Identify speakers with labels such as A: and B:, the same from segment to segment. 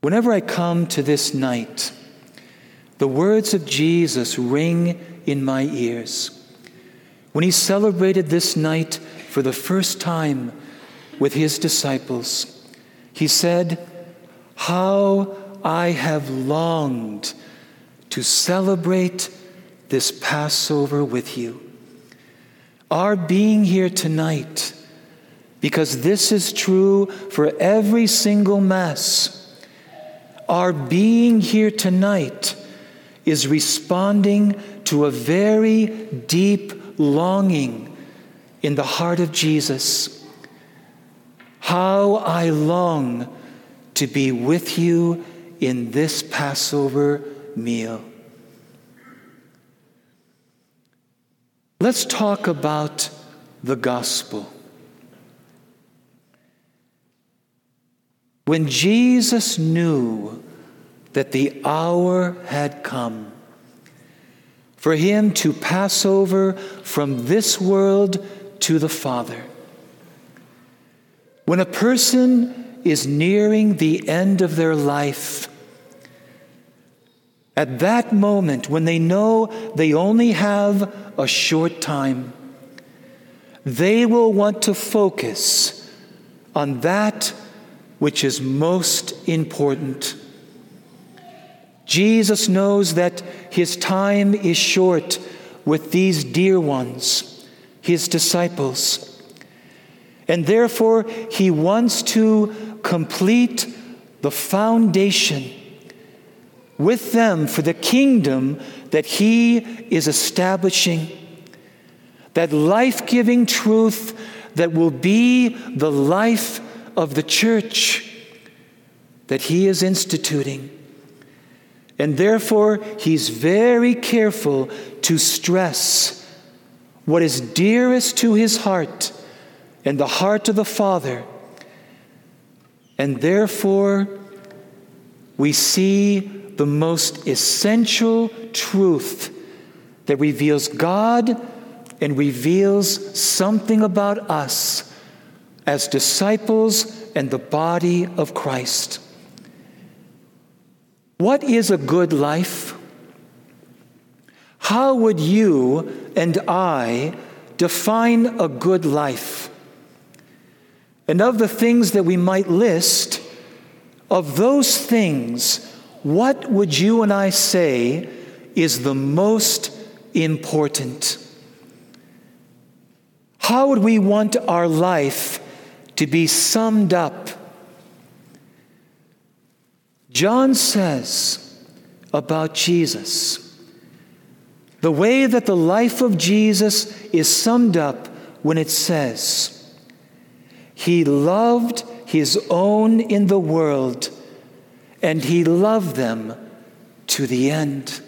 A: Whenever I come to this night, the words of Jesus ring in my ears. When he celebrated this night for the first time with his disciples, he said, How I have longed to celebrate this Passover with you. Our being here tonight, because this is true for every single Mass our being here tonight is responding to a very deep longing in the heart of Jesus. How I long to be with you in this Passover meal. Let's talk about the gospel. When Jesus knew that the hour had come for him to pass over from this world to the Father, when a person is nearing the end of their life, at that moment, when they know they only have a short time, they will want to focus on that which is most important. Jesus knows that his time is short with these dear ones, his disciples. And therefore, he wants to complete the foundation with them for the kingdom that he is establishing. That life giving truth that will be the life of the church that he is instituting. And therefore, he's very careful to stress what is dearest to his heart and the heart of the Father. And therefore, we see the most essential truth that reveals God and reveals something about us as disciples and the body of Christ. What is a good life? How would you and I define a good life? And of the things that we might list, of those things, what would you and I say is the most important? How would we want our life to be summed up. John says about Jesus, the way that the life of Jesus is summed up when it says, He loved His own in the world, and He loved them to the end.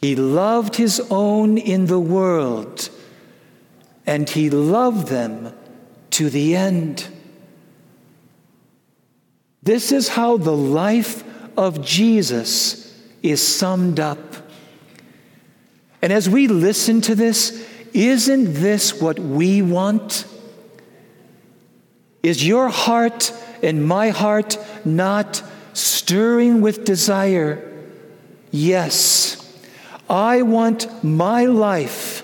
A: He loved His own in the world and he loved them to the end. This is how the life of Jesus is summed up. And as we listen to this, isn't this what we want? Is your heart and my heart not stirring with desire? Yes, I want my life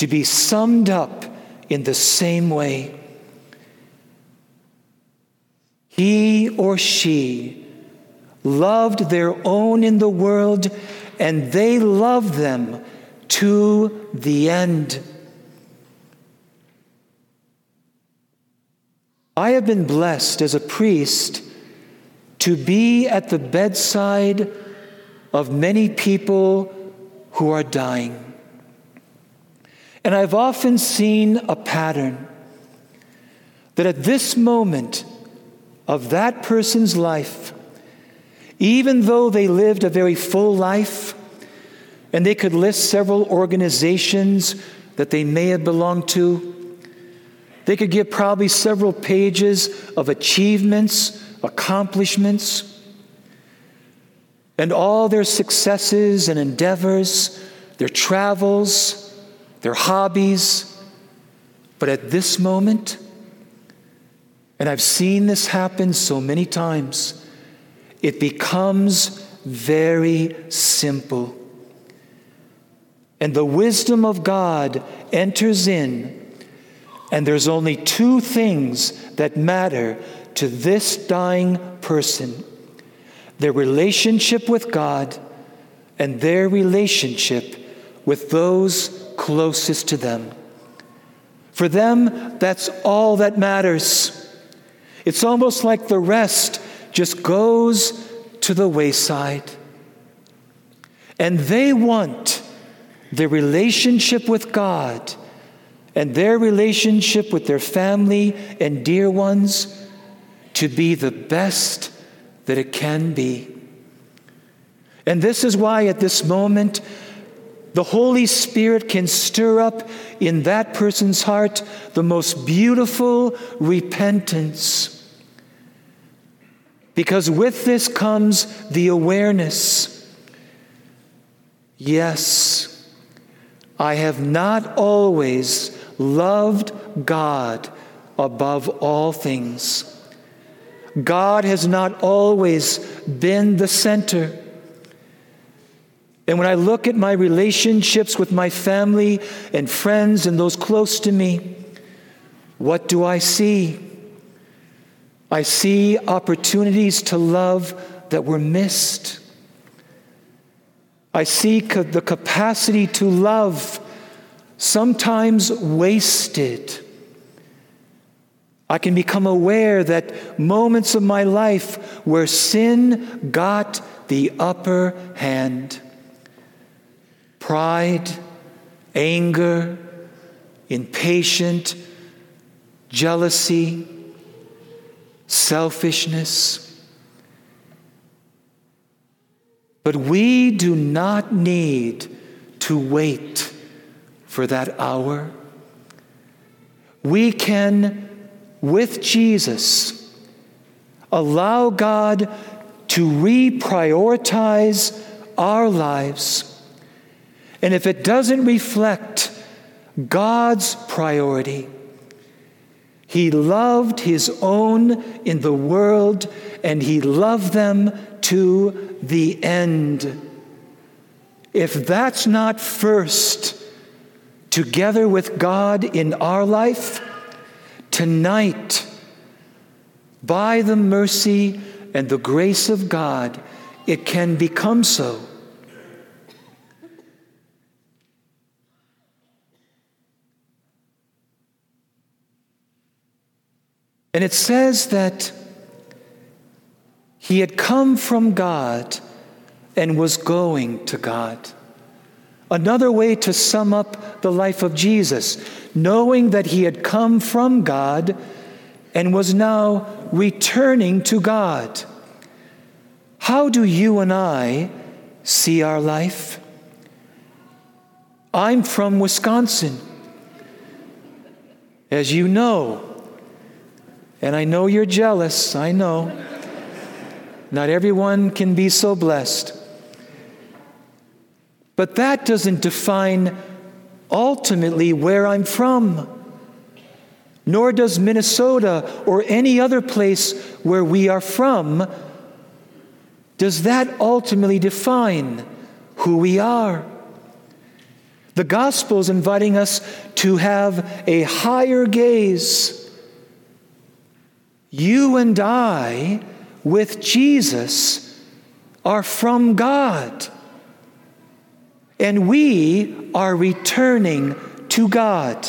A: to be summed up in the same way. He or she loved their own in the world, and they loved them to the end. I have been blessed as a priest to be at the bedside of many people who are dying. And I've often seen a pattern that at this moment of that person's life, even though they lived a very full life, and they could list several organizations that they may have belonged to, they could give probably several pages of achievements, accomplishments, and all their successes and endeavors, their travels, their hobbies. But at this moment, And I've seen this happen so many times. It becomes very simple. And the wisdom of God enters in, and there's only two things that matter to this dying person their relationship with God and their relationship with those closest to them. For them, that's all that matters. It's almost like the rest just goes to the wayside. And they want their relationship with God and their relationship with their family and dear ones to be the best that it can be. And this is why at this moment, the Holy Spirit can stir up in that person's heart the most beautiful repentance. Because with this comes the awareness yes, I have not always loved God above all things. God has not always been the center. And when I look at my relationships with my family and friends and those close to me, what do I see? I see opportunities to love that were missed. I see the capacity to love sometimes wasted. I can become aware that moments of my life where sin got the upper hand pride, anger, impatient, jealousy, selfishness. But we do not need to wait for that hour. We can, with Jesus, allow God to reprioritize our lives. And if it doesn't reflect God's priority, He loved His own in the world, and He loved them to the end. If that's not first, together with God in our life, tonight, by the mercy and the grace of God, it can become so. And it says that he had come from God and was going to God. Another way to sum up the life of Jesus, knowing that he had come from God and was now returning to God. How do you and I see our life? I'm from Wisconsin. As you know, and I know you're jealous, I know. Not everyone can be so blessed. But that doesn't define ultimately where I'm from. Nor does Minnesota or any other place where we are from. Does that ultimately define who we are? The gospel is inviting us to have a higher gaze. You and I with Jesus are from God. And we are returning to God.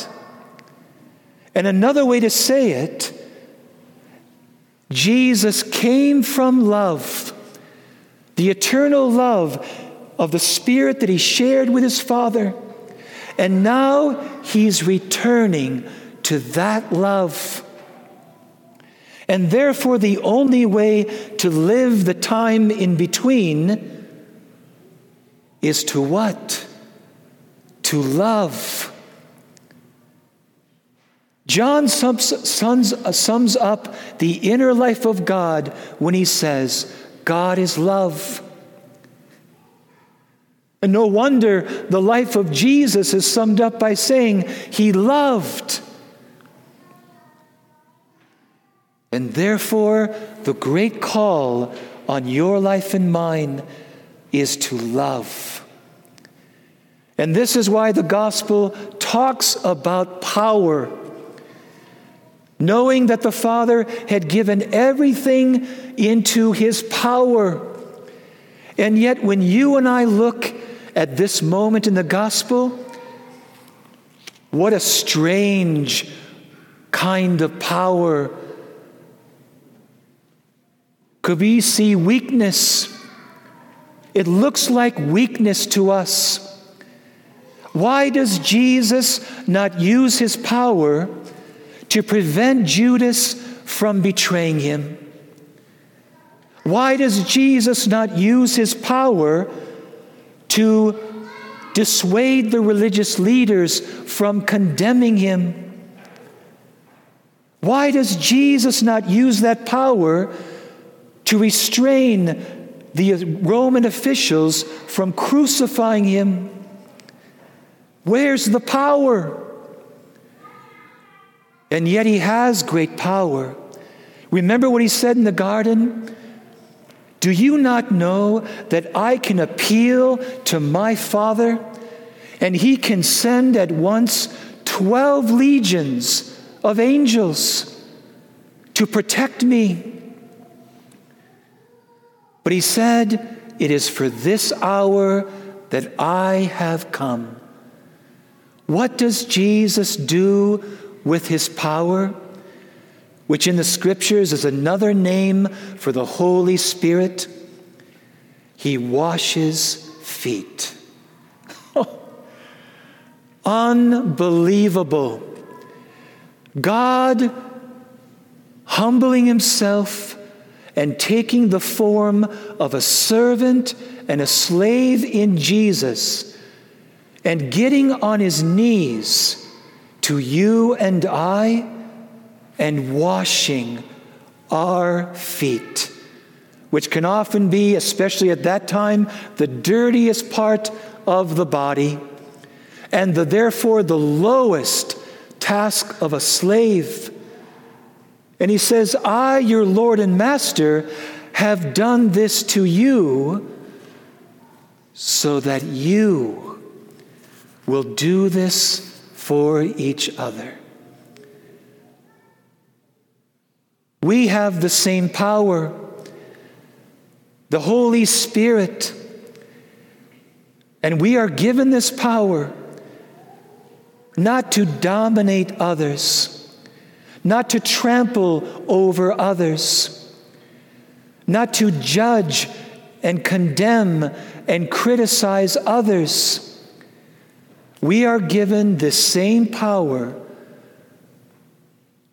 A: And another way to say it, Jesus came from love, the eternal love of the Spirit that he shared with his Father. And now he's returning to that love. And therefore, the only way to live the time in between is to what? To love. John sums, sums, sums up the inner life of God when he says, God is love. And no wonder the life of Jesus is summed up by saying, He loved. And therefore, the great call on your life and mine is to love. And this is why the gospel talks about power. Knowing that the Father had given everything into his power. And yet, when you and I look at this moment in the gospel, what a strange kind of power. Could we see weakness? It looks like weakness to us. Why does Jesus not use his power to prevent Judas from betraying him? Why does Jesus not use his power to dissuade the religious leaders from condemning him? Why does Jesus not use that power to restrain the Roman officials from crucifying him? Where's the power? And yet he has great power. Remember what he said in the garden? Do you not know that I can appeal to my Father and he can send at once 12 legions of angels to protect me? But he said, It is for this hour that I have come. What does Jesus do with his power? which in the scriptures is another name for the Holy Spirit, he washes feet. unbelievable. God humbling himself and taking the form of a servant and a slave in Jesus and getting on his knees to you and I and washing our feet, which can often be, especially at that time, the dirtiest part of the body, and the, therefore the lowest task of a slave. And he says, I, your Lord and Master, have done this to you so that you will do this for each other. We have the same power. The Holy Spirit. And we are given this power not to dominate others, not to trample over others, not to judge and condemn and criticize others. We are given the same power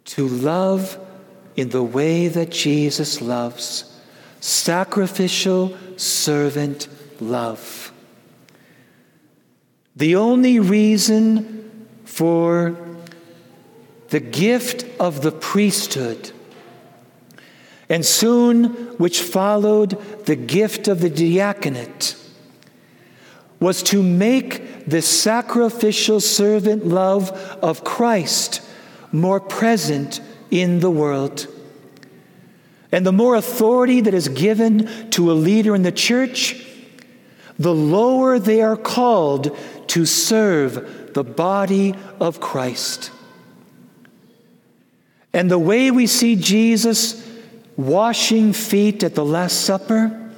A: to love in the way that Jesus loves sacrificial servant love. The only reason for the gift of the priesthood, and soon which followed the gift of the diaconate, was to make the sacrificial servant love of Christ more present in the world. And the more authority that is given to a leader in the church, the lower they are called to serve the body of Christ. And the way we see Jesus washing feet at the Last Supper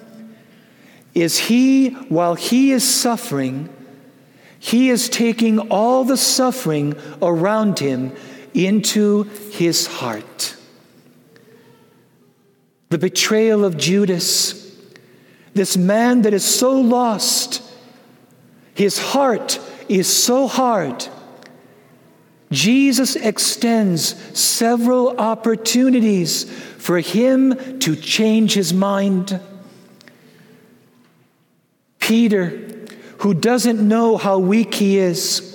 A: is he, while he is suffering, he is taking all the suffering around him into his heart. The betrayal of Judas, this man that is so lost, his heart is so hard. Jesus extends several opportunities for him to change his mind. Peter, who doesn't know how weak he is,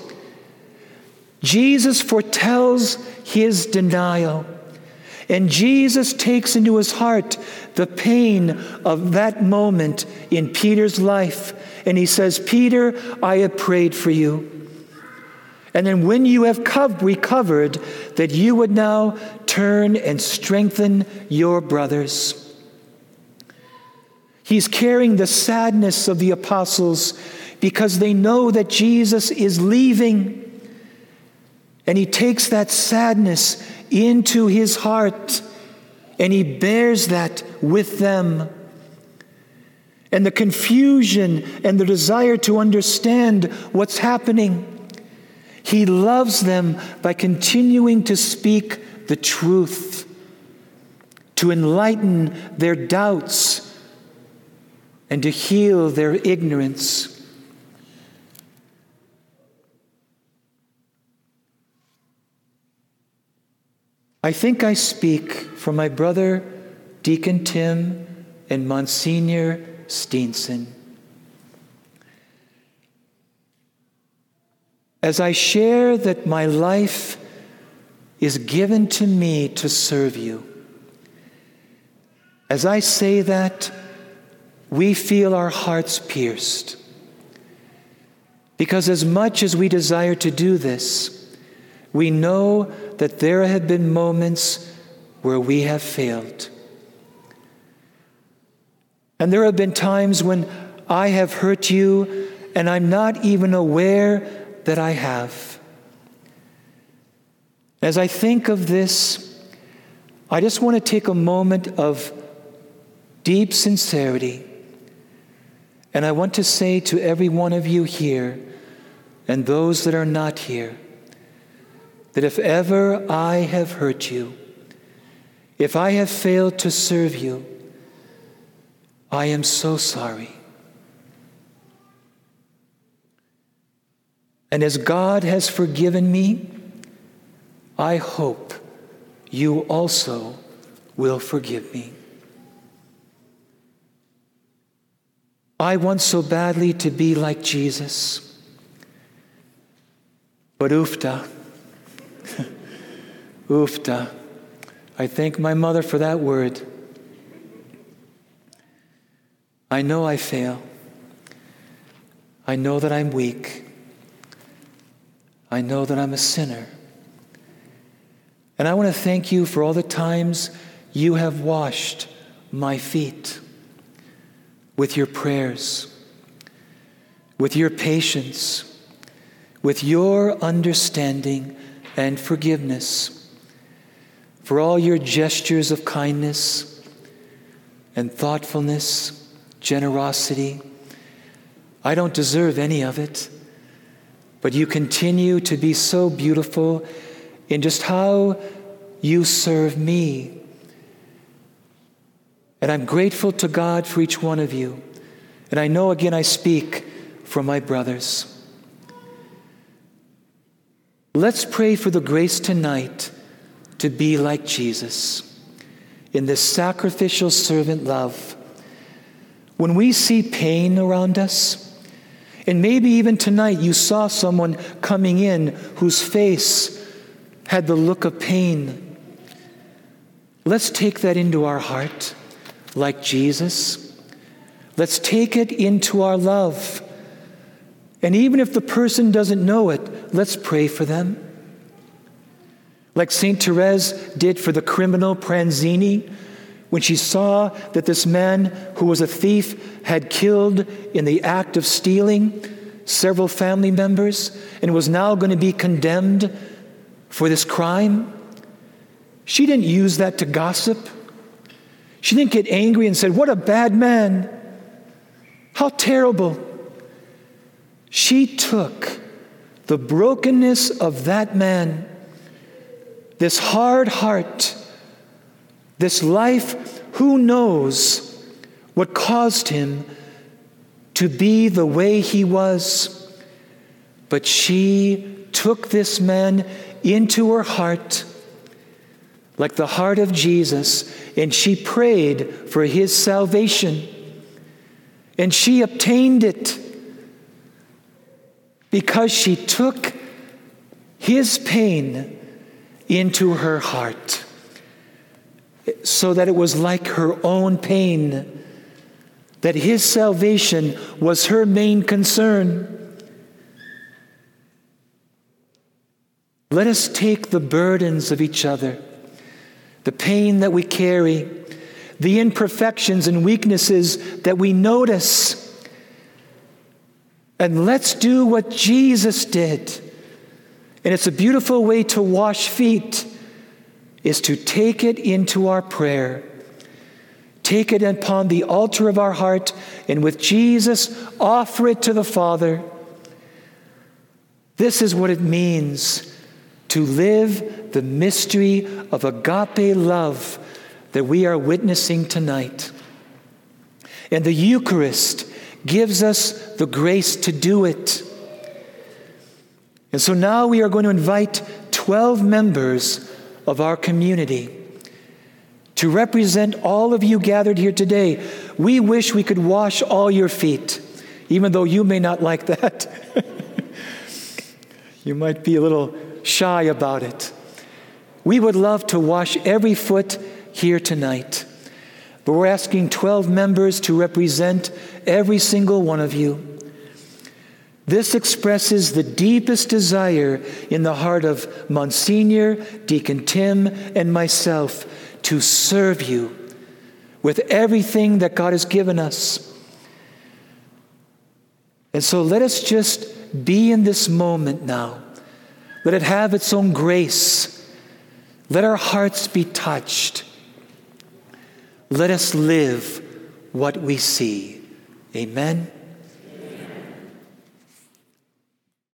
A: Jesus foretells his denial. And Jesus takes into his heart the pain of that moment in Peter's life. And he says, Peter, I have prayed for you. And then when you have recovered, that you would now turn and strengthen your brothers. He's carrying the sadness of the apostles because they know that Jesus is leaving. And he takes that sadness into his heart and he bears that with them. And the confusion and the desire to understand what's happening. He loves them by continuing to speak the truth, to enlighten their doubts, and to heal their ignorance. I think I speak for my brother, Deacon Tim, and Monsignor Steenson. As I share that my life is given to me to serve you, as I say that, we feel our hearts pierced. Because as much as we desire to do this, we know that there have been moments where we have failed. And there have been times when I have hurt you and I'm not even aware that I have. As I think of this, I just want to take a moment of deep sincerity. And I want to say to every one of you here and those that are not here that if ever I have hurt you, if I have failed to serve you, I am so sorry. And as God has forgiven me, I hope you also will forgive me. I want so badly to be like Jesus. But oofta, oofta, I thank my mother for that word. I know I fail. I know that I'm weak. I know that I'm a sinner. And I want to thank you for all the times you have washed my feet with your prayers, with your patience, with your understanding and forgiveness, for all your gestures of kindness and thoughtfulness, generosity. I don't deserve any of it. But you continue to be so beautiful in just how you serve me. And I'm grateful to God for each one of you. And I know again I speak for my brothers. Let's pray for the grace tonight to be like Jesus in this sacrificial servant love. When we see pain around us, and maybe even tonight you saw someone coming in whose face had the look of pain. Let's take that into our heart like Jesus. Let's take it into our love. And even if the person doesn't know it, let's pray for them. Like St. Therese did for the criminal Pranzini when she saw that this man who was a thief had killed in the act of stealing several family members and was now going to be condemned for this crime. She didn't use that to gossip. She didn't get angry and said, What a bad man! How terrible! She took the brokenness of that man, this hard heart, this life, who knows what caused him to be the way he was. But she took this man into her heart, like the heart of Jesus, and she prayed for his salvation. And she obtained it because she took his pain into her heart so that it was like her own pain, that his salvation was her main concern. Let us take the burdens of each other the pain that we carry, the imperfections and weaknesses that we notice. And let's do what Jesus did. And it's a beautiful way to wash feet is to take it into our prayer. Take it upon the altar of our heart and with Jesus offer it to the Father. This is what it means to live the mystery of agape love that we are witnessing tonight. And the Eucharist gives us the grace to do it. And so now we are going to invite 12 members of our community to represent all of you gathered here today. We wish we could wash all your feet, even though you may not like that. you might be a little shy about it. We would love to wash every foot here tonight. But we're asking 12 members to represent every single one of you. This expresses the deepest desire in the heart of Monsignor, Deacon Tim, and myself to serve you with everything that God has given us. And so let us just be in this moment now. Let it have its own grace. Let our hearts be touched. Let us live what we see. Amen.